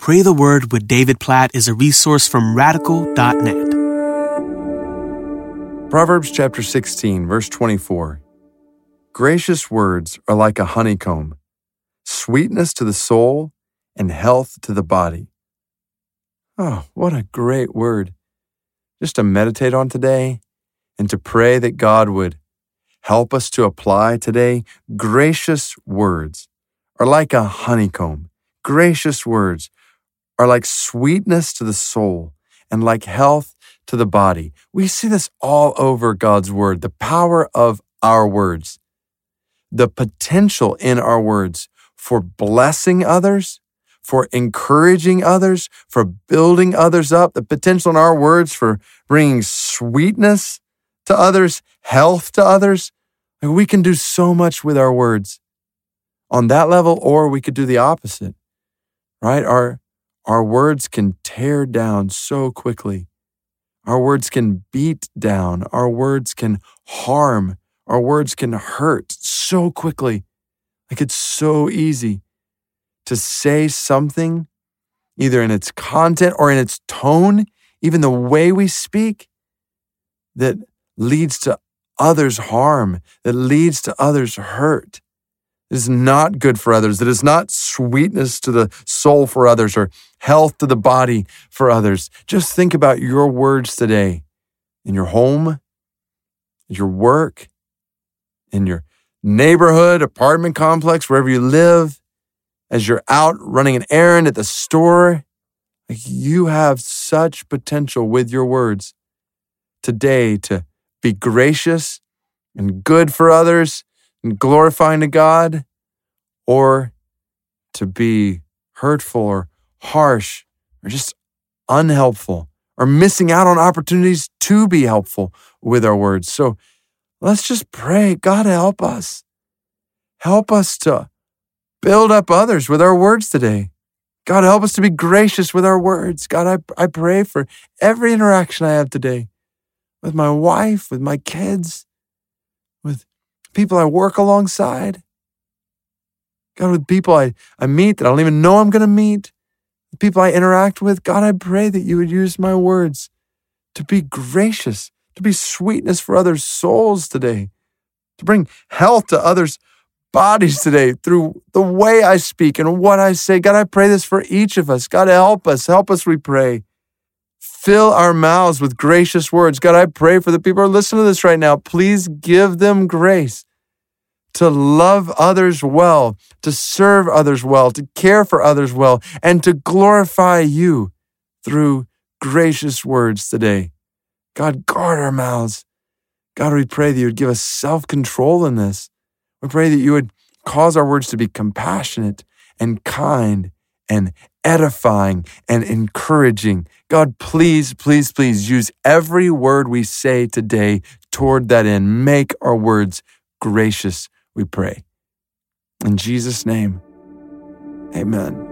Pray the Word with David Platt is a resource from radical.net. Proverbs chapter 16, verse 24. Gracious words are like a honeycomb, sweetness to the soul and health to the body. Oh, what a great word. Just to meditate on today and to pray that God would help us to apply today. Gracious words are like a honeycomb. Gracious words are like sweetness to the soul and like health to the body. We see this all over God's word, the power of our words, the potential in our words for blessing others for encouraging others, for building others up, the potential in our words for bringing sweetness to others, health to others. We can do so much with our words on that level, or we could do the opposite, right? Our, our words can tear down so quickly. Our words can beat down. Our words can harm. Our words can hurt so quickly. Like it's so easy to say something, either in its content or in its tone, even the way we speak, that leads to others' harm, that leads to others' hurt. Is not good for others. It is not sweetness to the soul for others or health to the body for others. Just think about your words today in your home, your work, in your neighborhood, apartment complex, wherever you live as you're out running an errand at the store. You have such potential with your words today to be gracious and good for others and glorifying to God, or to be hurtful or harsh or just unhelpful or missing out on opportunities to be helpful with our words. So let's just pray God help us. Help us to build up others with our words today. God, help us to be gracious with our words. God, I, I pray for every interaction I have today with my wife, with my kids, with people I work alongside. God, with people I, I meet that I don't even know I'm going to meet, people I interact with. God, I pray that you would use my words to be gracious, to be sweetness for others' souls today, to bring health to others' bodies today through the way I speak and what I say. God, I pray this for each of us. God, help us. Help us, we pray. Fill our mouths with gracious words. God, I pray for the people who are listening to this right now. Please give them grace to love others well, to serve others well, to care for others well, and to glorify you through gracious words today. God, guard our mouths. God, we pray that you would give us self control in this. We pray that you would cause our words to be compassionate and kind and edifying and encouraging. God, please, please, please use every word we say today toward that end. Make our words gracious, we pray. In Jesus' name, amen.